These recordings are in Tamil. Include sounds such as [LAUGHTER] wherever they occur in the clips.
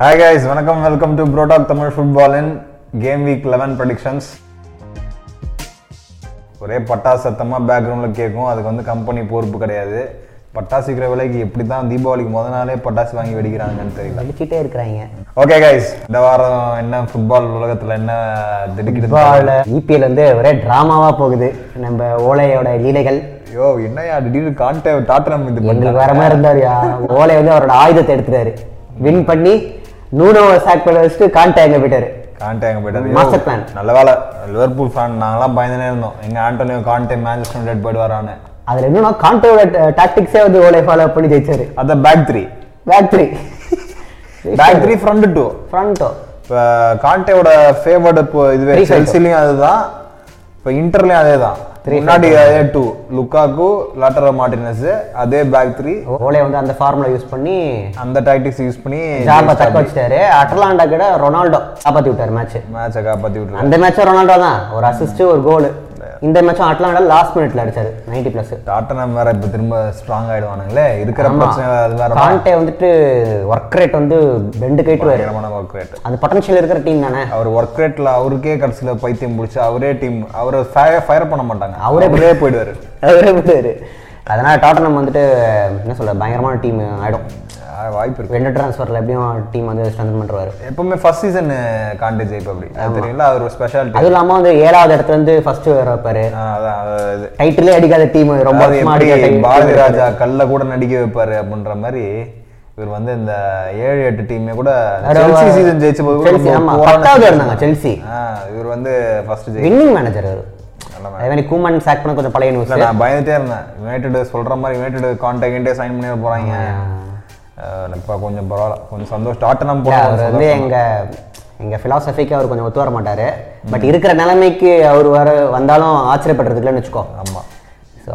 ஹாய் கைஸ் வணக்கம். வெல்கம் டு ப்ரோடாக் தமிழ் ஃபுட்பாலின் கேம் வீக் லெவன் ப்ரெடிக்ஷன்ஸ் ஒரே பட்டாசு சத்தமாக பேக்ரவுண்டில் கேட்கும் அதுக்கு வந்து கம்பெனி பொறுப்பு கிடையாது. பட்டாசு இருக்கிற விலைக்கு எப்படி தான் தீபாவளிக்கு முத நாளே பட்டாசு வாங்கி வெடிக்கிறாங்கன்னு தெரியல. அடிச்சுட்டே இருக்கிறாங்க. ஓகே கைஸ் இந்த வாரம் என்ன ஃபுட்பால் உலகத்தில் என்ன திடுக்கிட்டு இபிஎல் வந்து ஒரே டிராமாவா போகுது. நம்ம ஓலையோட லீலைகள். ஐயோ என்னையா திடீர்னு கான்டே டாட்டனம் இது பண்ணாங்க வர மாதிரி இருந்தாருயா? ஓலை வந்து அவரோட ஆயுதத்தை எடுத்துட்டாரு. வின் பண்ணி நூனோவை சாக் பண்ண வச்சுட்டு கான்டே எங்க போயிட்டாரு? கான்டே அங்கே போயிட்டாரு? Master plan. நல்ல வேலை. லிவர்பூல் ஃபேன் நாங்களாம் பயந்துனே இருந்தோம். எங்க ஆண்டோனியோ கான்டே மேன்செஸ்டர் யுனைடெட் போயிடுவாரான்னு அதுல என்னன்னா கான்டேவோட டாக்டிக்ஸே வந்து ஓலை ஃபாலோ பண்ணி ஜெயிச்சாரு. அதான் back three back three back three front two ஃப்ரண்டோ இப்போ கான்டேவோட ஃபேவர்டு இப்போ இதுவே. செல்சிலையும் அதுதான். இப்போ இன்டர்லையும் அதே தான் முன்னாடி அதே டூ லுக்காக்கு லாட்டரோ மார்டினஸ் அதே பேக் த்ரீ ஓலை வந்து அந்த ஃபார்முலா யூஸ் பண்ணி அந்த டாக்டிக்ஸ் யூஸ் பண்ணி ஜாபா தக்க வச்சிட்டாரு அட்லாண்டா கிட்ட ரொனால்டோ காப்பாத்தி விட்டாரு மேட்ச் மேட்சை காப்பாற்றி விட்டுருக்காங்க அந்த மேட்சும் ரொனால்டோ தான். ஒரு அசிஸ்ட் ஒரு கோல் இந்த மேட்சும் அட்லாண்டா லாஸ்ட் மினிட்ல அடிச்சாரு 90 பிளஸ் டாட்டனம் வேற இப்போ திரும்ப ஸ்ட்ராங் ஆயிடுவானுங்களே. இருக்கிற பிரச்சனை அது வேற கான்டே வந்துட்டு ஒர்க் ரேட் வந்து பெண்டு கைட்டுவாரு ஒர்க் ரேட் அந்த பொட்டன்ஷியல் இருக்கிற டீம் தானே. அவர் ஒர்க் ரேட்ல அவருக்கே கடைசியில பைத்தியம் பிடிச்சி அவரே டீம் அவரை ஃபயர் பண்ண மாட்டாங்க. அவரே அவரே போயிடுவாரு. அவரே போயிட்டாரு அதனால டாட்டனம் வந்துட்டு என்ன சொல்ல பயங்கரமான டீம் ஆயிடும். வாய்ப்பு இருக்கு. வெண்ட ட்ரான்ஸ்ஃபர்ல எப்படியும் டீம் வந்து ஸ்ட்ரென்தன் பண்ணுவாரு எப்பவுமே ஃபர்ஸ்ட் சீசன் காண்டே ஜெயிப்பு அப்படி. அது தெரியல அது ஒரு ஸ்பெஷாலிட்டி அதுவும் இல்லாம வந்து ஏழாவது இடத்துல இருந்து ஃபர்ஸ்ட் வர வைப்பாரு டைட்டிலே அடிக்காத டீம் ரொம்ப. பாரதி ராஜா கல்ல கூட நடிக்க வைப்பாரு அப்படின்ற மாதிரி இவர் வந்து இந்த ஏழு எட்டு டீமே கூட செல்சி சீசன் ஜெயிச்ச போது பத்தாவது இருந்தாங்க செல்சி இவர் வந்து ஃபர்ஸ்ட் வின்னிங் மேனேஜர் அவர் அதே கூமன் சாக் பண்ண கொஞ்சம் பழைய நியூஸ் நான் பயந்துட்டே இருந்தேன். யுனைடெட் சொல்ற மாதிரி யுனைடெட் கான்டாக்டே சைன் பண்ணி போறாங்க. இப்ப கொஞ்சம் பரவாயில்ல. கொஞ்சம் சந்தோஷம். டாட்டனம் இல்ல, அவர் வந்து போன எங்க எங்க பிலாசபிக்கு அவர் கொஞ்சம் ஒத்து வர மாட்டாரு. பட் இருக்கிற நிலைமைக்கு அவர் வர வந்தாலும் ஆச்சரியப்படுறதுக்கு இல்லைன்னு வச்சுக்கோ. ஆமா.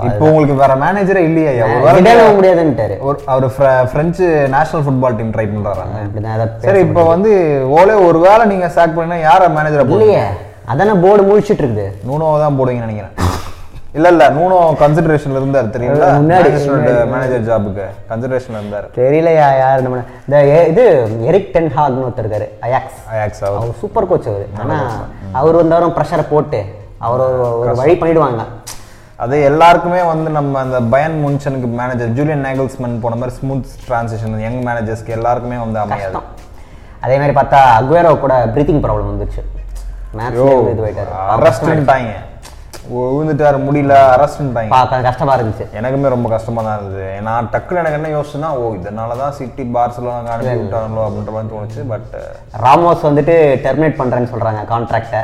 இப்போ உங்களுக்கு வேற மேனேஜரே இல்லையா. ஒரு வேளை விடவே முடியாதுன்ட்டாரு ஒரு அவர் French national football team try அதை சரி இப்போ வந்து ஓலே ஒரு வேளை நீங்க சாக் பண்ணினா யார மேனேஜரை இல்லையே. அதானே போர்டு முழிச்சிட்டு இருக்குது. நூனோவை தான் போடுவீங்கன்னு நினைக்கிறேன். இல்ல இல்ல நூனோ கன்சிடரேஷன்ல இருந்தார் தெரியுங்களா முன்னாடி, மேனேஜர் ஜாபுக்கு கன்சிடரேஷன்ல இருந்தார். தெரியலையா யார் நம்ம? இந்த இது எரிக் டென் ஹாக்னு ஒருத்தர் இருக்காரு அயாக்ஸ் அயாக்ஸ் அவர். சூப்பர் கோச் அவர். ஆனா அவர் வந்தாலும் ப்ரெஷரை போட்டு அவர் ஒரு வழி பண்ணிடுவாங்க. அது எல்லாருக்குமே வந்து நம்ம அந்த பயன் முன்சனுக்கு மேனேஜர் ஜூலியன் நேகல்ஸ்மன் போன மாதிரி ஸ்மூத் டிரான்சிஷன் யங் மேனேஜர்ஸ்க்கு எல்லாருக்குமே வந்து அமையாது. அதே மாதிரி பார்த்தா அக்வேரோ கூட பிரீத்திங் ப்ராப்ளம் வந்துச்சு. மேட்ச்ல இது போயிட்டாரு. அரெஸ்ட்ன்ட்டாங்க விழுந்துட்டாரு முடியல அரெஸ்ட்ன்ட்டாங்க பார்க்க கஷ்டமா இருந்துச்சு. எனக்குமே ரொம்ப கஷ்டமா தான் இருந்தது. நான் டக்குன்னு எனக்கு என்ன யோசிச்சுன்னா ஓ இதனால தான் சிட்டி பார்சலோனா அனுப்பி விட்டாங்களோ அப்படின்ற மாதிரி தோணுச்சு பட் ராமோஸ் வந்துட்டு டெர்மினேட் பண்றேன்னு சொல்றாங்க கான்ட்ராக்டை?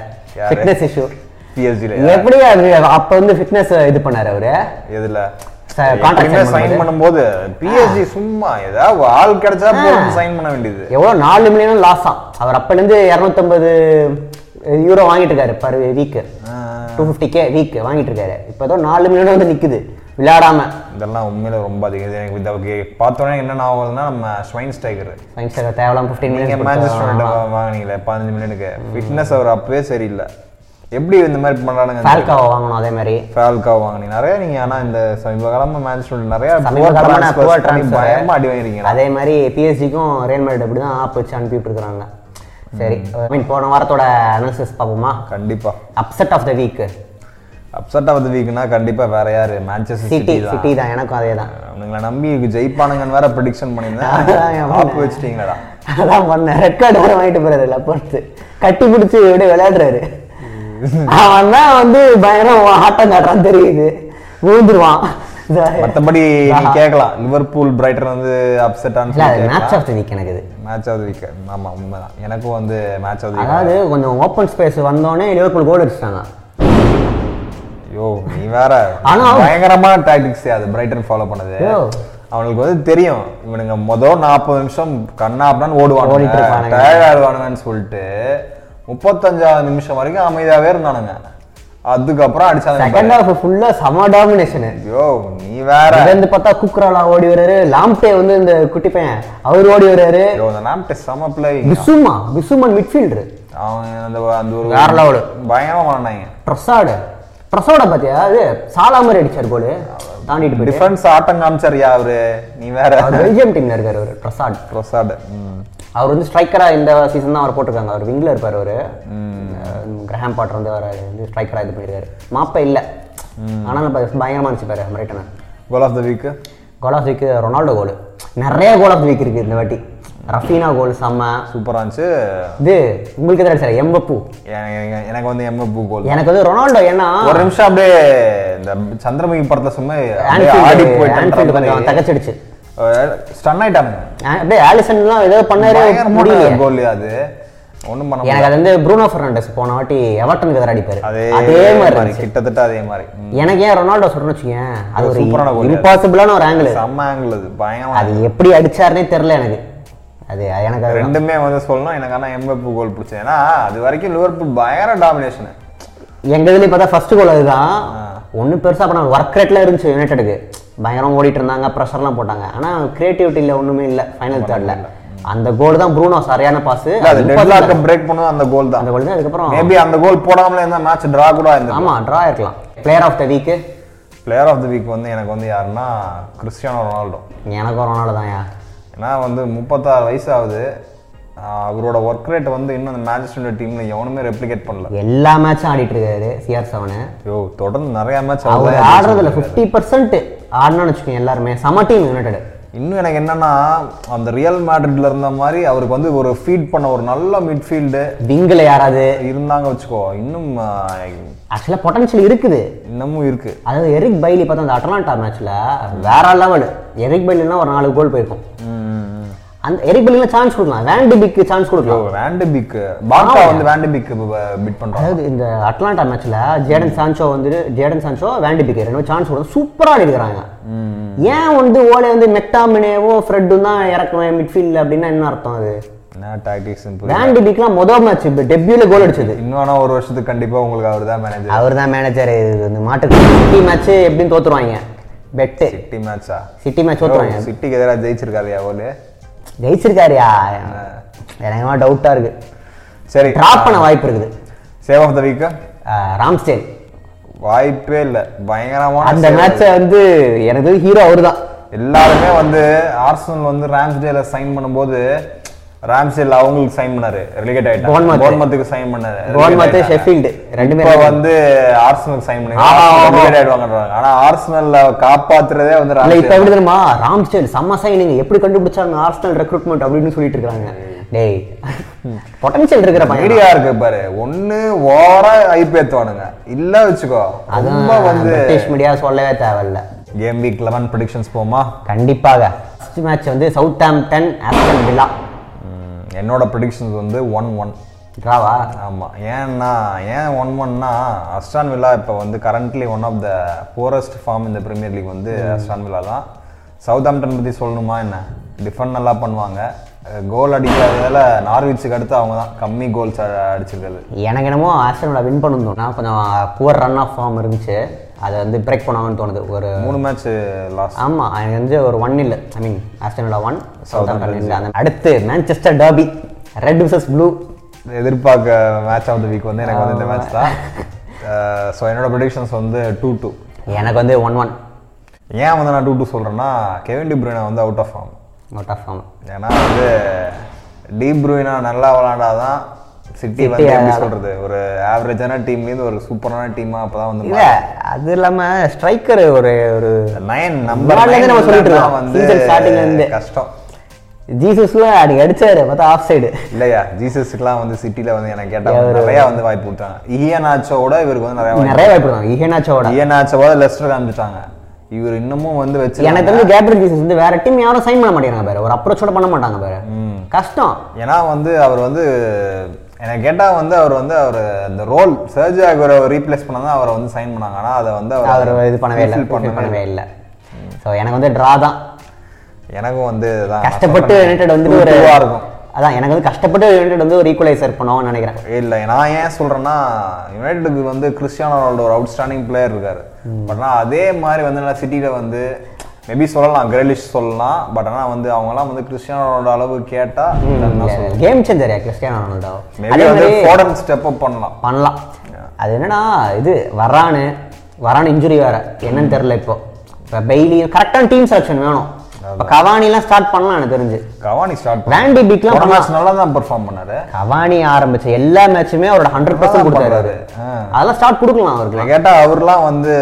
ஃபிட்னஸ் இஷ்யூ பிஎஸ்ஜில எப்படி அது அப்ப வந்து ஃபிட்னஸ் இது பண்ணாரு அவரு? எதுல? சைன் பண்ணும்போது பிஎஸ்ஜி சும்மா ஏதாவது ஆள் கிடைச்சா சைன் பண்ண வேண்டியது. எவ்வளவு நாலு மில்லியனும் லாஸ் ஆம் அவர் அப்பல இருந்து இரநூத்தம்பது யூரோ வாங்கிட்டு இருக்காரு per week two fifty K week வாங்கிட்டு இருக்காரு இப்போ ஏதோ நாலு மில்லியன் வந்து நிக்குது விளையாடாம. இதெல்லாம் உண்மையில ரொம்ப அதிகம். எனக்கு இதை பார்த்தோன்னே என்ன ஆகுதுன்னா நம்ம ஸ்வைன் ஸ்டைகர் சயின்ஸ் தேவலாம் ஃபிஃப்டீன் மில்லியன் மேன்செஸ்டர் வாங்குனீங்களே பதினஞ்சு மில்லியனுக்கு ஃபிட்னஸ் அவர் அப்பவே சரியில்லை. எப்படி இந்த மாதிரி பண்றானுங்க ஃபால்காவை வாங்கணும் அதே மாதிரி. ஃபால்கா வாங்குனீங்க. நிறைய நீங்க ஆனா இந்த சமீப காலமா யுனைடெட் நிறைய பயமா அடி வாங்கிருக்கீங்க அதே மாதிரி பிஎஸ்சிக்கும் ரேல் மேட் அப்படி தான் ஆப் வச்சு அனுப்பிட்டு இருக்காங்க சரி. மீன் போன வாரத்தோட அனாலிசிஸ் பார்ப்போமா? கண்டிப்பா. Upset of the week upset of the வீக்னா கண்டிப்பா வேற யாரு? மான்செஸ்டர் சிட்டி சிட்டி தான். எனக்கும் அதே தான். அவனுங்களை நம்பி ஜெயிப்பானுங்கன்னு வேற ப்ரெடிக்ஷன் பண்ணியிருந்தேன். ஆப் வச்சிட்டீங்களா அதான். பண்ணேன். ரெட் கார்டு வேற வாங்கிட்டு போறாரு லப்போர்த்து கட்டி பிடிச்சி அப்படியே விளையாடுறாரு? அவன் தான் வந்து பயங்கரம் ஆட்டம் காட்டுறான் தெரியுது. விழுந்துருவான். மத்தபடி நீ கேட்கலாம். லிவர்பூல் பிரைட்டன் வந்து அப்செட் ஆன மேட்ச் ஆஃப் த வீக் எனக்கு இது மேட்ச் ஆஃப் த வீக் ஆமா உண்மைதான். எனக்கும் வந்து மேட்ச் ஆஃப் த அதாவது கொஞ்சம் ஓப்பன் ஸ்பேஸ் வந்தோடனே லிவர்பூல் கோல் அடிச்சிட்டாங்க. ஐயோ நீ வேற. பயங்கரமான டாக்டிக்ஸ் அது பிரைட்டன் ஃபாலோ பண்ணது. அவனுக்கு வந்து தெரியும். இவனுங்க மொதல் நாற்பது நிமிஷம் கண்ணாப்டான்னு ஓடுவானுங்க. ஓடிட்டு இருப்பானுங்க. டயர்ட் ஆடுவானுங்கன்னு சொல்லிட்டு முப்பத்தஞ்சாவது நிமிஷம் வரைக்கும் அமைதியாவே இருந்தானுங்க. அதுக்கப்புறம் அடிச்சாங்க செகண்ட் ஹாஃப் ஃபுல்லா சம டாமினேஷன் ஐயோ நீ வேற. இருந்து பார்த்தா குக்ராலா ஓடி வர்றாரு. லாம்டே வந்து இந்த குட்டி பையன் அவர் ஓடி வர்றாரு. ஐயோ அந்த நாம்டே செம பிளே பிசுமா பிசுமன் மிட்ஃபீல்டர் அவன் அந்த அந்த ஒரு வேற level. பயங்கரமா பண்ணாங்க ட்ரொசாடு ட்ரொசாட பாத்தியா? அது சாலா மாதிரி அடிச்சார் கோல் தாண்டிட்டு போயிட்டு. டிஃபென்ஸ் ஆட்டம் காமிச்சாரியா அவரு? நீ வேற. பெல்ஜியம் டீம்ல இருக்காரு அவர் ட்ரொசாட் ரொசாடு அவர் வந்து ஸ்ட்ரைக்கரா இந்த சீசன் தான் அவர் போட்டிருக்காங்க. அவர் விங்ல இருப்பார் அவர். கிரஹாம் பாட்டர் வந்து அவர் வந்து ஸ்ட்ரைக்கரா இது பண்ணிருக்காரு. மாப்ப இல்ல. ஆனால் இப்ப பயங்கரமா இருந்துச்சு பாரு ரைட்டன goal of the week goal of week Ronaldo goal நிறைய கோல் ஆஃப் வீக் இருக்கு இந்த வாட்டி. ரஃபீனா கோல் செம்ம. சூப்பரா இருந்துச்சு. இது உங்களுக்கு எதாவது சார் எம்பப்பு. எனக்கு- வந்து எம்எஃப் கோல் எனக்கு வந்து ரொனால்டோ ஏன்னா ஒரு நிமிஷம் அப்படியே இந்த சந்திரமுகி படத்தை சும்மா ஆடி கொஞ்சம் தகச்சிடுச்சு. ஸ்டன் ஆயிட்டாங்க அப்படியே ஆலிசன்லாம் ஏதோ பண்ணாரு முடியலையே. கோல் அது. ஒண்ணும் பண்ண எனக்கு அது வந்து ப்ரூனோ ஃபெர்னாண்டஸ் போன வாட்டி எவர்டனுக்கு எதிராக அடிப்பாரு. அதே மாதிரி. கிட்டத்தட்ட அதே மாதிரி. எனக்கு ஏன் ரொனால்டோ சொல்றேன்னு வச்சுக்கேன் அது ஒரு. இம்பாசிபிளான ஒரு ஆங்கிள் செம்ம ஆங்கிள் அது பயங்கரமா அது எப்படி அடிச்சாருனே தெரியல எனக்கு. அது எனக்கு ரெண்டுமே வந்து சொல்லணும் எனக்கு ஆனா எம்எஃப் கோல் பிடிச்சது. ஏன்னா அது வரைக்கும் லிவர்பூல் பயங்கர டாமினேஷன் எங்க இதுலயும் பார்த்தா ஃபர்ஸ்ட் கோல் அதுதான். ஒன்றும் பெருசா பண்ண ஒர்க் ரேட்ல இருந்துச்சு யுனைடெடுக்கு பயங்கரம் ஓடிட்டு இருந்தாங்க ப்ரெஷர்லாம் போட்டாங்க. ஆனா கிரியேட்டிவிட்டியில் ஒண்ணுமே இல்லை ஃபைனல் தேர்ட்ல அந்த கோல் தான் ப்ரூனோ சரியான பாஸ் அது டெட்லாக்க பிரேக் பண்ணது அந்த கோல் தான். அந்த கோல் தான் அதுக்கப்புறம் மேபி அந்த கோல் போடாமலே இருந்தா மேட்ச் டிரா கூட இருந்தது ஆமா ட்ரா இருக்கலாம் player of the week player of the week வந்து எனக்கு வந்து யாருன்னா கிறிஸ்டியானோ ரொனால்டோ எனக்கும் ரொனால்டோ தான் ஏன்னா வந்து முப்பத்தாறு வயசு ஆகுது அவரோட ஒர்க் ரேட் வந்து இன்னும் அந்த மேன்செஸ்டர் டீம்ல எவனுமே ரெப்ளிகேட் பண்ணல. எல்லா மேட்சும் ஆடிட்டு இருக்காரு சிஆர் செவனு ஐயோ தொடர்ந்து நிறைய மேட்ச் ஆடுறதுல ஃபிஃப்டி பர்சன்ட் ஆடணும்னு வச்சுக்கோங்க எல்லாருமே. சம டீம் யுனைடெட் இன்னும் எனக்கு என்னன்னா அந்த ரியல் மேட்ரிட்ல இருந்த மாதிரி அவருக்கு வந்து ஒரு ஃபீட் பண்ண ஒரு நல்ல மிட்ஃபீல்டு விங்கில் யாராவது? இருந்தாங்க வச்சுக்கோ. இன்னும் ஆக்சுவலாக பொட்டன்ஷியல் இருக்குது. இன்னமும் இருக்கு. அதாவது எரிக் பைலி பார்த்தா அந்த அட்லாண்டா மேட்ச்ல வேற லெவல் எரிக் பைலினா ஒரு நாலு கோல் போயிருக்கும். அந்த எரிக் பைலில சான்ஸ் கொடுக்கலாம். வேண்டிபிக்கு சான்ஸ் கொடுக்கலாம். வேண்டபிக் பாக்கா வந்து வேண்டபிக் பிட் பண்றாங்க அதாவது இந்த அட்லாண்டா மேட்ச்ல ஜேடன் சான்சோ வந்து ஜேடன் சான்சோ வேண்டிபிக்கு ரெண்டு சான்ஸ் கொடுத்து சூப்பரா ஆடிக்கிறாங்க ஏன் வந்து ஓலே வந்து மெக்டாமினேவும் ஃப்ரெட்டும் தான் இறக்குவேன் மிட்ஃபீல்ட்ல அப்படின்னா என்ன அர்த்தம் அது? வேண்டிபிக்லாம் மொதல் மேட்ச் டெபியூல கோல் அடிச்சது. இன்னும் ஒரு வருஷத்துக்கு கண்டிப்பா உங்களுக்கு அவர் தான் மேனேஜர் அவர் தான் மேனேஜர் இந்த மாட்டுக்கு சிட்டி மேட்ச் எப்படின்னு தோத்துருவாங்க. பெட்டு சிட்டி சிட்டி மேட்ச் தோத்துருவாங்க. சிட்டிக்கு எதிராக ஜெயிச்சிருக்காரு அவரு. ஜெயிச்சிருக்காருயா? எனக்கு டவுட்டா இருக்கு. சரி. டிராப் பண்ண வாய்ப்பு இருக்குது. Save of the week ah Ramsdale. வாய்ப்பே இல்ல. பயங்கரமான அந்த. மேட்சை வந்து எனக்கு ஹீரோ அவரு தான் எல்லாருமே வந்து ஆர்சனல் வந்து ராம்ஸ்டேல சைன் பண்ணும்போது ராம்ஸ்டேல் அவங்களுக்கு சைன் பண்ணாரு. ரெலிகேட் ஆயிட்டாங்க. போர்மத்துக்கு சைன் பண்ணாரு. போர்மத் ஷெஃபீல்டு ரெண்டுமே இப்போ வந்து ஆர்சனலுக்கு சைன் பண்ணி ஆமா, ஆமா. ரெலிகேட் ஆயிடுவாங்கன்றாங்க ஆனா ஆர்சனல்ல காப்பாத்துறதே வந்து இல்ல இப்ப எப்படி தெரியுமா? ராம்ஸ்டேல் செம்ம சைனிங் எப்படி கண்டுபிடிச்சாங்க ஆர்சனல் ரெக்ரூட்மெண்ட் அப்படின்னு சொல்லிட்டு இருக்காங்க. டேய் பொட்டன்ஷியல் இருக்கிற மீடியா இருக்கு பாரு. ஒண்ணு ஓவரா ஐபேத்துவானுங்க இல்ல வச்சுக்கோ. ரொம்ப வந்து மீடியா சொல்லவே தேவையில்ல. கேம் வீக் லெவன் ப்ரெடிக்ஷன்ஸ் போமா? கண்டிப்பாக. ஃபர்ஸ்ட் மேட்ச் வந்து சவுத் ஆம்டன் ஆஸ்டன் வில்லா என்னோட ப்ரெடிக்ஷன்ஸ் வந்து ஒன் ஒன் டிராவா ஆமா. ஏன்னா ஏன் ஒன் ஒன்னா அஸ்டான் வில்லா இப்போ வந்து currently one of the poorest form இந்த பிரீமியர் லீக் வந்து அஸ்டான் வில்லா தான். சவுத் ஆம்டன் பற்றி சொல்லணுமா என்ன? டிஃபெண்ட் நல்லா பண்ணுவாங்க. கோல் அடிக்கிறதுல நார்விச்சுக்கு அடுத்து அவங்க தான். கம்மி கோல்ஸ் அடிச்சிருக்கிறது. எனக்கு என்னமோ ஆஸ்டன் வில்லா வின் பண்ணணும். நான் கொஞ்சம் புவர் ரன் ஆஃப் ஃபார்ம் இருந்துச்சு. அதை வந்து பிரேக் பண்ணுவாங்கன்னு தோணுது. ஒரு மூணு மேட்ச் லாஸ்ட் ஆமா எனக்கு வந்து ஒரு ஒன் இல்ல. I mean Villa one South அந்த அடுத்து Manchester derby red versus blue எதிர்பார்க்க மேட்ச் ஆஃப் த வீக் வந்து எனக்கு வந்து இந்த மேட்ச் தான். ஸோ என்னோட ப்ரெடிக்ஷன்ஸ் வந்து டூ டூ எனக்கு வந்து ஒன் ஒன் ஏன் வந்து நான் டூ டூ சொல்கிறேன்னா கெவின் டிப்ரூனா வந்து out of form out of form ஏன்னா வந்து டீப் ப்ரூயினா நல்லா விளாண்டாதான் சிட்டி வந்து எப்படி சொல்றது? ஒரு ஆவரேஜான டீம்லேருந்து ஒரு சூப்பரான டீமா அப்பதான் வந்து இல்ல அது இல்லாம ஸ்ட்ரைக்கர் ஒரு ஒரு நயன் இருந்து நம்ம சொல்லிட்டு இருக்கோம். வந்து இருந்து. கஷ்டம். ஜீசஸ்ல அன்னைக்கு அடிச்சாரு பார்த்தா ஆஃப் சைடு இல்லையா? ஜீசஸ்க்குலாம் வந்து சிட்டில வந்து எனக்கு கேட்டா நிறைய வந்து வாய்ப்பு கொடுத்தாங்க. இயனாச்சோட இவருக்கு வந்து நிறைய வாய்ப்பு நிறைய வாய்ப்பு தான் இஹேனாச்சோட இயனாச்சோட லெஸ்டர் காமிச்சிட்டாங்க இவர் இன்னமும் வந்து வச்சு எனக்கு தெரிஞ்சு கேப்ரியல் ஜீசஸ். வந்து வேற டீம் யாரும் சைன் பண்ண மாட்டேங்கிறாங்க பாரு. ஒரு அப்ரோச்சோட பண்ண மாட்டாங்க பாரு. கஷ்டம். ஏன்னா வந்து அவர் வந்து எனக்கு கேட்டா வந்து அவர் வந்து அவர் அந்த ரோல் சர்ஜ் ஆகுற ரீப்ளேஸ் பண்ண தான் அவரை வந்து சைன் பண்ணாங்க. ஆனா அதை வந்து அவர் இது பண்ணவே இல்லை. பண்ணவே இல்லை. ஸோ எனக்கு வந்து ட்ரா தான். எனக்கும் வந்து கஷ்டப்பட்டு யுனைடெட் வந்து ஒரு இருக்கும். அதான் எனக்கு வந்து கஷ்டப்பட்டு யுனைடெட் வந்து ஒரு ஈக்குவலைசர் பண்ணுவோம்னு நினைக்கிறேன். இல்ல நான் ஏன் சொல்றேன்னா யுனைடெடுக்கு வந்து கிறிஸ்டியானோ ரொனால்டோ ஒரு அவுட்ஸ்டாண்டிங் பிளேயர் இருக்காரு. பட் ஆனால் அதே மாதிரி வந்து நான் சிட்டியில வந்து மேபி சொல்லலாம் கிரேலிஷ் சொல்லலாம் பட் ஆனா வந்து அவங்கலாம் வந்து கிறிஸ்டியானோ ரொனால்டோ அளவு கேட்டா கேம் சேஞ்சர் கிறிஸ்டியானோ ரொனால்டோ? அதே மாதிரி ஃபோர்டன் ஸ்டெப் அப் பண்ணலாம். பண்ணலாம். அது என்னன்னா இது வரானு வரானு இன்ஜுரி வேற. என்னன்னு தெரியல இப்போ. இப்போ பெய்லி கரெக்டான டீம் செலெக்ஷன் வேணும். இப்போ கவானிலாம் ஸ்டார்ட் பண்ணலாம் எனக்கு தெரிஞ்சு. கவானி ஸ்டார்ட் வேன் டி பிக்லாம் நல்லா தான் பெர்ஃபார்ம் பண்ணாரு. கவானி ஆரம்பிச்ச எல்லா மேட்சுமே அவரோட ஹண்ட்ரட் பர்சன்ட் கொடுத்தாரு. அதெல்லாம் ஸ்டார்ட் கொடுக்கலாம் அவருக்கு நான் கேட்டா அவர்லாம் வந்து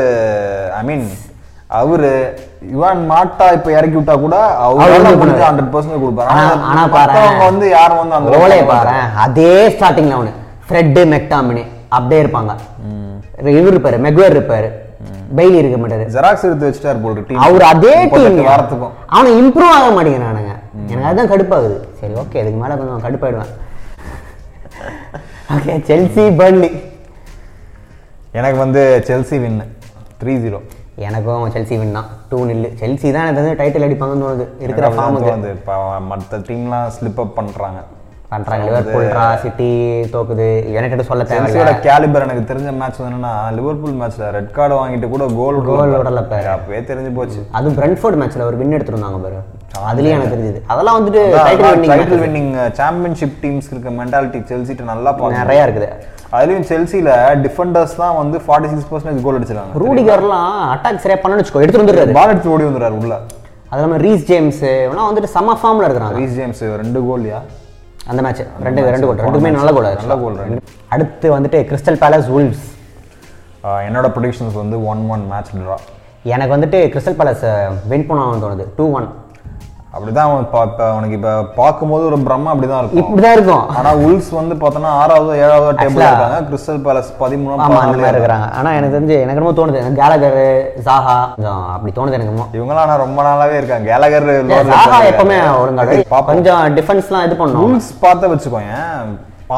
ஐ மீன் அவரு யுவான் மாட்டா இப்ப இறக்கி விட்டா கூட அவர் வந்து முடிஞ்ச ஹண்ட்ரட் பர்சன்ட் கொடுப்பாரு ஆனா ஆனா- ஆனா. மத்தவங்க வந்து யாரும் வந்து அந்த அளவுக்கு பாரு. அதே ஸ்டார்டிங்ல அவனு. ஃப்ரெட்டு மெக்டாமினி அப்படியே இருப்பாங்க. இவர் இருப்பாரு மெக்வேர் இருப்பாரு. பெய்லி இருக்க மாட்டாரு. ஜெராக்ஸ் எடுத்து வச்சுட்டாரு போல் டீம் அவர் அதே டீம் வாரத்துக்கும். அவனை இம்ப்ரூவ் ஆக மாட்டேங்கிறானுங்க. எனக்கு அதுதான் கடுப்பாகுது. சரி ஓகே இதுக்கு மேல கொஞ்சம் கடுப்பாயிடுவேன். ஓகே செல்சி பர்ன்லி எனக்கு வந்து செல்சி வின் த்ரீ ஜீரோ எனக்கும் செல்சி வின் தான். டூ நில்லு செல்சி தான் எனக்கு வந்து டைட்டில் அடிப்பாங்கன்னு தோணுது. இருக்கிற ஃபார்முக்கு வந்து இப்போ மற்ற டீம்லாம் ஸ்லிப் அப் பண்றாங்க. பண்றாங்க. லிவர்பூல்ரா சிட்டி தோக்குது. யுனைடெட் சொல்ல தேவையில்ல. கேலிபர் எனக்கு தெரிஞ்ச மேட்ச் என்னன்னா லிவர்பூல் மேட்ச்ல ரெட் கார்டு வாங்கிட்டு கூட கோல் Goal விடல பாரு. அப்பவே தெரிஞ்சு போச்சு. அதுவும் பிரெண்ட்ஃபோர்ட் மேட்ச்ல ஒரு வின் எடுத்துருந்தாங்க பாரு. அதுலயும் எனக்கு தெரிஞ்சது. அதெல்லாம் வந்துட்டு டைட்டில் வின்னிங் சாம்பியன்ஷிப் டீம்ஸ் இருக்க மென்டாலிட்டி செல்சிட்ட நல்லா நிறைய இருக்குது. அதுலயும் செல்சில டிஃபெண்டர்ஸ் தான் வந்து ஃபார்ட்டி சிக்ஸ் பர்சன்டேஜ் கோல் அடிச்சிருக்காங்க ரூடிகர்லாம் அட்டாக் சரியா பண்ணு வச்சுக்கோ எடுத்துட்டு வந்துடுறாரு பால் எடுத்து ஓடி வந்துறாரு உள்ள. அது இல்லாமல் ரீஸ் ஜேம்ஸ் இவனா வந்துட்டு செம்ம ஃபார்ம்ல இருக்கிறாங்க. ரீஸ் ஜேம்ஸ் ரெண்டு கோல்யா அந்த மேட்ச் ரெண்டு ரெண்டு கோல் ரெண்டுமே நல்ல கோல் நல்ல கோல் அடுத்து வந்துட்டு கிறிஸ்டல் பேலஸ் உல்ஸ் என்னோட ப்ரொடிக்ஷன்ஸ் வந்து ஒன் ஒன் மேட்ச் ட்ரா எனக்கு வந்துட்டு கிறிஸ்டல் பேலஸ் வின் பண்ணுவாங்கன்னு தோணுது. டூ ஒன் அப்படிதான் இப்ப அவனுக்கு இப்ப பார்க்கும்போது ஒரு பிரம்ம அப்படிதான் இருக்கும். இப்படிதான் இருக்கும். ஆனா உல்ஸ் வந்து பார்த்தோன்னா ஆறாவது ஏழாவது டேபிள் இருக்காங்க. கிறிஸ்டல் பேலஸ் பதிமூணாம் ஆமா அந்த மாதிரி இருக்கிறாங்க. ஆனா எனக்கு தெரிஞ்சு எனக்கு என்னமோ தோணுது. எனக்கு கேலகர் கொஞ்சம் அப்படி தோணுது எனக்கு இவங்களாம் ஆனா ரொம்ப நாளாவே இருக்காங்க. கேலகர் ஜாஹா எப்பவுமே ஒழுங்காடு கொஞ்சம் டிஃபென்ஸ்லாம் இது பண்ணும் ரூல்ஸ் பார்த்து வச்சுக்கோங்க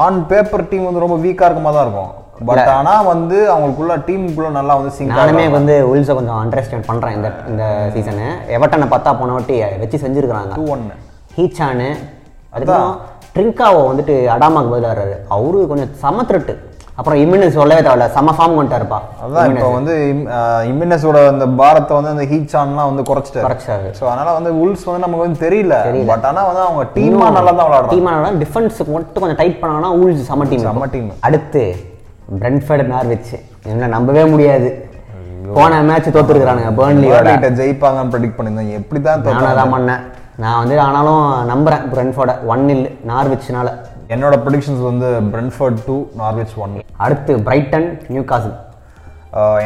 ஆன் பேப்பர் டீம் வந்து ரொம்ப வீக்கா இருக்க மாதிரி தான் இருக்கும். பட் ஆனா வந்து அவங்களுக்குள்ள டீமுக்குள்ள நல்லா வந்து சிங்க் நானுமே வந்து உல்ஸை கொஞ்சம் அண்டர்ஸ்டாண்ட் பண்றேன் இந்த இந்த சீசனு எவர்டனை பார்த்தா போன வாட்டி வச்சு செஞ்சிருக்கிறாங்க. டூ ஒன்னு ஹீச்சானு அதுக்கப்புறம் ட்ரிங்காவோ வந்துட்டு அடாமாக்கு பதிலாக வர்றாரு அவரு கொஞ்சம் சம த்ரெட்டு அப்புறம் இம்யூனஸ் சொல்லவே தேவையில்ல. செம ஃபார்ம் கொண்டுட்டாருப்பா அதான் இப்போ வந்து இம்மினஸோட அந்த பாரத்தை வந்து அந்த ஹீச்சான்லாம் வந்து குறைச்சிட்டாரு. குறைச்சாரு ஸோ அதனால வந்து உல்ஸ் வந்து நமக்கு வந்து தெரியல. பட் ஆனா வந்து அவங்க டீமா நல்லா தான் விளையாடுறாங்க டீமான டிஃபென்ஸுக்கு மட்டும் கொஞ்சம் டைட் பண்ணாங்கன்னா ஊல்ஸ் செம டீம் செம்ம டீம் அடுத்து பிரென்ஃபர்டு நார்விச் என்ன நம்பவே முடியாது. போன மேட்ச் தோத்துருக்கானுங்க பேர்ன்லியோட ஜெயிப்பாங்கன்னு ப்ரெடிக்ட் பண்ணியிருந்தேன். எப்படி தான் நானும் தான் பண்ணேன். நான் வந்து ஆனாலும் நம்புறேன் பிரென்ஃபோர்டை ஒன் இல் நார்விச்னால என்னோட ப்ரெடிக்ஷன்ஸ் வந்து பிரென்ஃபர்ட் டூ நார்விச் ஒன் அடுத்து பிரைட்டன் நியூ காசில்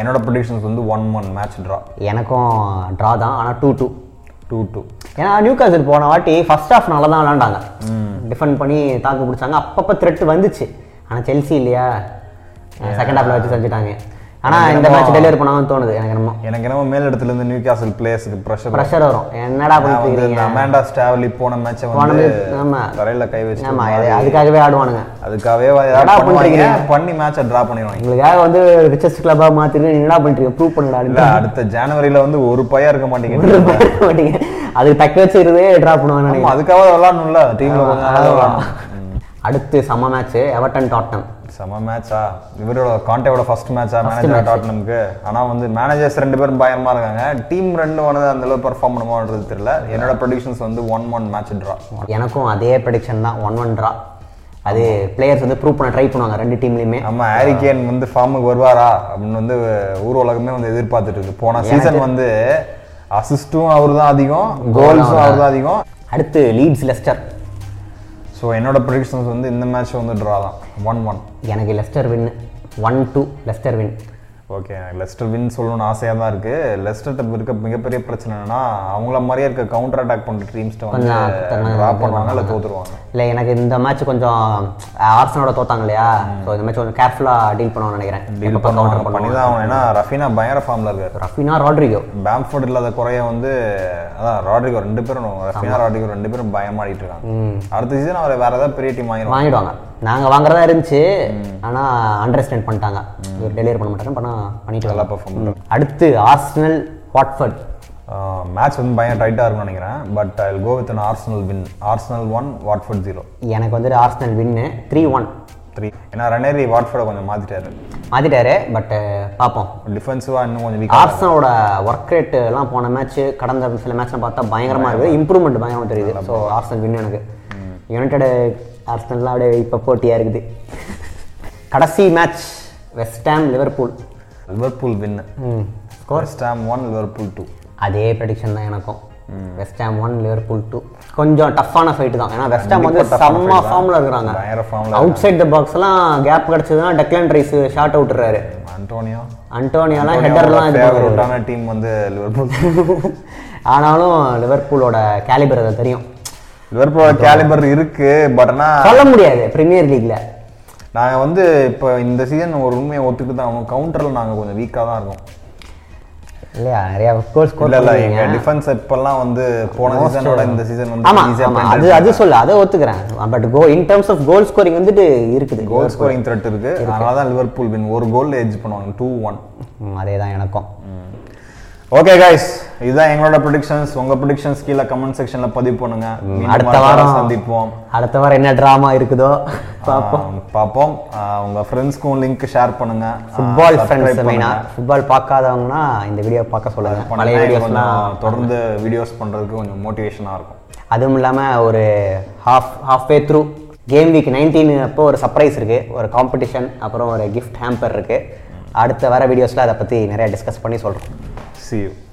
என்னோட ப்ரெடிக்ஷன்ஸ் வந்து ஒன் ஒன் மேட்ச் ட்ரா எனக்கும் ட்ரா தான் ஆனால் டூ டூ டூ டூ ஏன்னா நியூ காசில் போன வாட்டி ஃபர்ஸ்ட் ஹாஃப் நல்லா தான் விளாண்டாங்க. டிஃபெண்ட் பண்ணி தாக்கு பிடிச்சாங்க. அப்பப்போ த்ரெட் வந்துச்சு. ஆனால் செல்சி இல்லையா? செகண்ட் ஹாஃப்ல வச்சு செஞ்சுட்டாங்க. ஆனால் இந்த மேட்ச் டெலிவரி பண்ணாங்கன்னு தோணுது எனக்கு என்னமோ. எனக்கு என்னமோ மேல் இடத்துல இருந்து நியூ கேசல் பிளேயர்ஸுக்கு ப்ரெஷர் ப்ரெஷர் வரும். என்னடா பண்ணிட்டு அமேண்டா ஸ்டாவ்லி போன மேட்சை வந்து match, ஆமா. தரையில கை வச்சு ஆமா அதுக்காகவே ஆடுவானுங்க. அதுக்காகவே? பண்ணுவாங்க. பண்ணி மேட்சை டிரா பண்ணிடுவாங்க? உங்களுக்காக வந்து ரிச்சஸ்ட் கிளப்பாக மாற்றிட்டு என்னடா பண்ணிட்டு ப்ரூவ் பண்ணுடா இல்ல அடுத்த ஜனவரியில வந்து ஒரு பையா இருக்க மாட்டீங்க மாட்டீங்க அதுக்கு தக்க வச்சு இருந்தே ட்ரா பண்ணுவாங்க அதுக்காக விளாடணும்ல டீம்ல கொஞ்சம் அடுத்து செம்ம மேட்ச் எவர்டன் டாட்டம் செம மேட்சா இவரோட கான்டேவோட ஃபர்ஸ்ட் மேட்சா மேனேஜர் டாட்னம்க்கு ஆனா வந்து மேனேஜர்ஸ் ரெண்டு பேரும் பயங்கரமா இருக்காங்க. டீம் ரெண்டு வந்து அந்த அளவு பெர்ஃபார்ம் பண்ணுமோன்றது தெரியல. என்னோட ப்ரொடிக்ஷன்ஸ் வந்து ஒன் ஒன் மேட்ச் ட்ரா எனக்கும் அதே ப்ரெடிக்ஷன் தான். ஒன் ஒன் ட்ரா அது பிளேயர்ஸ் வந்து ப்ரூவ் பண்ண ட்ரை பண்ணுவாங்க ரெண்டு டீம்லையுமே நம்ம ஹாரிகேன் வந்து ஃபார்முக்கு வருவாரா? அப்படின்னு வந்து ஊர் உலகமே வந்து எதிர்பார்த்துட்டு இருக்கு. போன சீசன் வந்து அசிஸ்டும் அவர் தான் அதிகம். கோல்ஸும் அவர் தான் அதிகம். அடுத்து லீட்ஸ் லெஸ்டர் ஸோ என்னோட ப்ரொடிக்ஷன்ஸ் வந்து இந்த மேட்ச் வந்து ட்ரா தான். ஒன் ஒன் எனக்கு Leicester win one two Leicester win okay எனக்கு லெஸ்டர் வின் சொல்லணும்னு ஆசையாக தான் இருக்கு லெஸ்டர்ட்ட இருக்க மிகப்பெரிய பிரச்சனை என்னன்னா அவங்கள மாதிரியே இருக்க கவுண்டர் அட்டாக் பண்ற டீம்ஸ்ட்ட வந்து பண்ணுவாங்க இல்லை தோத்துருவாங்க. இல்லை எனக்கு இந்த மேட்ச் கொஞ்சம் ஆர்சனோட தோத்தாங்க இல்லையா? ஸோ இந்த மேட்ச் கொஞ்சம் கேர்ஃபுல்லாக டீல் பண்ணுவாங்கன்னு நினைக்கிறேன். டீல் பண்ணுவாங்க. பண்ணி தான் ஆகணும். ஏன்னா ரஃபீனா பயங்கர ஃபார்ம்ல இருக்காரு. ரஃபினா ராட்ரிகோ பேம்ஃபோர்ட் இல்லாத குறைய வந்து அதான் ராட்ரிகோ ரெண்டு பேரும் ரஃபீனா ராட்ரிகோ ரெண்டு பேரும் பயமாடிட்டு இருக்காங்க. அடுத்த சீசன் அவர் வேற ஏதாவது பெரிய டீம் வாங்கிடுவாங்க. நாங்கள் வாங்குறதா இருந்துச்சு. ஆனால் அண்டர்ஸ்டாண்ட் பண்ணிட்டாங்க. டெலிவரி பண்ண மாட்டாங்க பண்ணா பண்ணிட்டு நல்லா பெர்ஃபார்ம் அடுத்து ஆர்சனல் வாட்ஃபர்ட் மேட்ச் வந்து பயங்கர டைட்டாக இருக்கும்னு நினைக்கிறேன். But I go with an Arsenal win Arsenal one Watford zero எனக்கு வந்துட்டு Arsenal win three one three ஏன்னா ரனேரி வாட்ஃபோர்டை கொஞ்சம் மாத்திட்டாரு. மாற்றிட்டாரு பட் பார்ப்போம். டிஃபென்சிவா இன்னும் கொஞ்சம் வீக்காக ஆர்சனலோட ஒர்க் ரேட் எல்லாம் போன மேட்ச் கடந்த சில மேட்ச்லாம் பார்த்தா பயங்கரமா இருக்குது இம்ப்ரூவ்மெண்ட் பயங்கரமா தெரியுது. ஸோ ஆர்சனல் வின் எனக்கு. யுனைடெட் ஆர்சனல்லாம் அப்படியே இப்போ போட்டியாக இருக்குது. கடைசி match West Ham Liverpool Liverpool win score West Ham one Liverpool two அதே ப்ரெடிக்ஷன் தான் எனக்கும். West Ham one Liverpool two கொஞ்சம் டஃப்பான ஃபைட்டு தான். ஏன்னா வெஸ்ட் ஹாம் வந்து செம்ம. ஃபார்மில் இருக்கிறாங்க. அவுட் சைட் த பாக்ஸ்லாம் கேப் கிடச்சதுன்னா டெக்லான் ரைஸ் ஷார்ட் அவுட்டுறாரு அன்டோனியோ அன்டோனியாலாம் ஹெட்டர்லாம் இது டீம் வந்து லிவர்பூல் [LAUGHS] ஆனாலும் லிவர்பூலோட கேலிபர் அதை தெரியும். லிவர்பூலோட கேலிபர் இருக்கு பட் ஆனா சொல்ல முடியாது பிரீமியர் லீக்ல நாங்க வந்து இப்போ இந்த சீசன் ஒரு உண்மையை ஒத்துக்கிட்டு தான் ஆகணும் கவுண்டர்ல நாங்க கொஞ்சம் வீக்கா தான் இருக்கோம். இல்லையா? நிறைய கோல் ஸ்கோர் இல்ல எங்க டிஃபென்ஸ் இப்பெல்லாம் வந்து போன சீசனோட இந்த சீசன் வந்து ஆமா அது அது சொல்ல அதை ஒத்துக்கிறேன். But go in terms of goal scoring வந்துட்டு இருக்குது. கோல் ஸ்கோரிங் த்ரெட் இருக்கு. அதனால தான் லிவர்பூல் வின் ஒரு கோல்ல எட்ஜ் பண்ணுவாங்க டூ ஒன் அதே தான் எனக்கும். ஓகே கைஸ் இதுதான் எங்களோட ப்ரிடிக்ஷன்ஸ் உங்க ப்ரிடிக்ஷன்ஸ் கீழே கமெண்ட் செக்ஷன்ல பதிவு பண்ணுங்க. அடுத்த வாரம் சந்திப்போம். அடுத்த வாரம் என்ன ட்ராமா இருக்குதோ பார்ப்போம். பார்ப்போம். உங்க ஃப்ரெண்ட்ஸ்க்கும் லிங்க் ஷேர் பண்ணுங்க. Football friends. மெயினா ஃபுட்பால் பார்க்காதவங்கன்னா இந்த வீடியோ பார்க்க சொல்லுங்க. பழைய வீடியோஸ்லாம் தொடர்ந்து வீடியோஸ் பண்றதுக்கு கொஞ்சம் மோட்டிவேஷனா இருக்கும். அதுவும் இல்லாமல் ஒரு half halfway through game week nineteen அப்போ ஒரு சர்ப்ரைஸ் இருக்குது ஒரு காம்படிஷன் அப்புறம் ஒரு கிஃப்ட் ஹேம்பர் இருக்குது அடுத்த வர வீடியோஸில் அதை பற்றி நிறைய டிஸ்கஸ் பண்ணி சொல்கிறோம் see you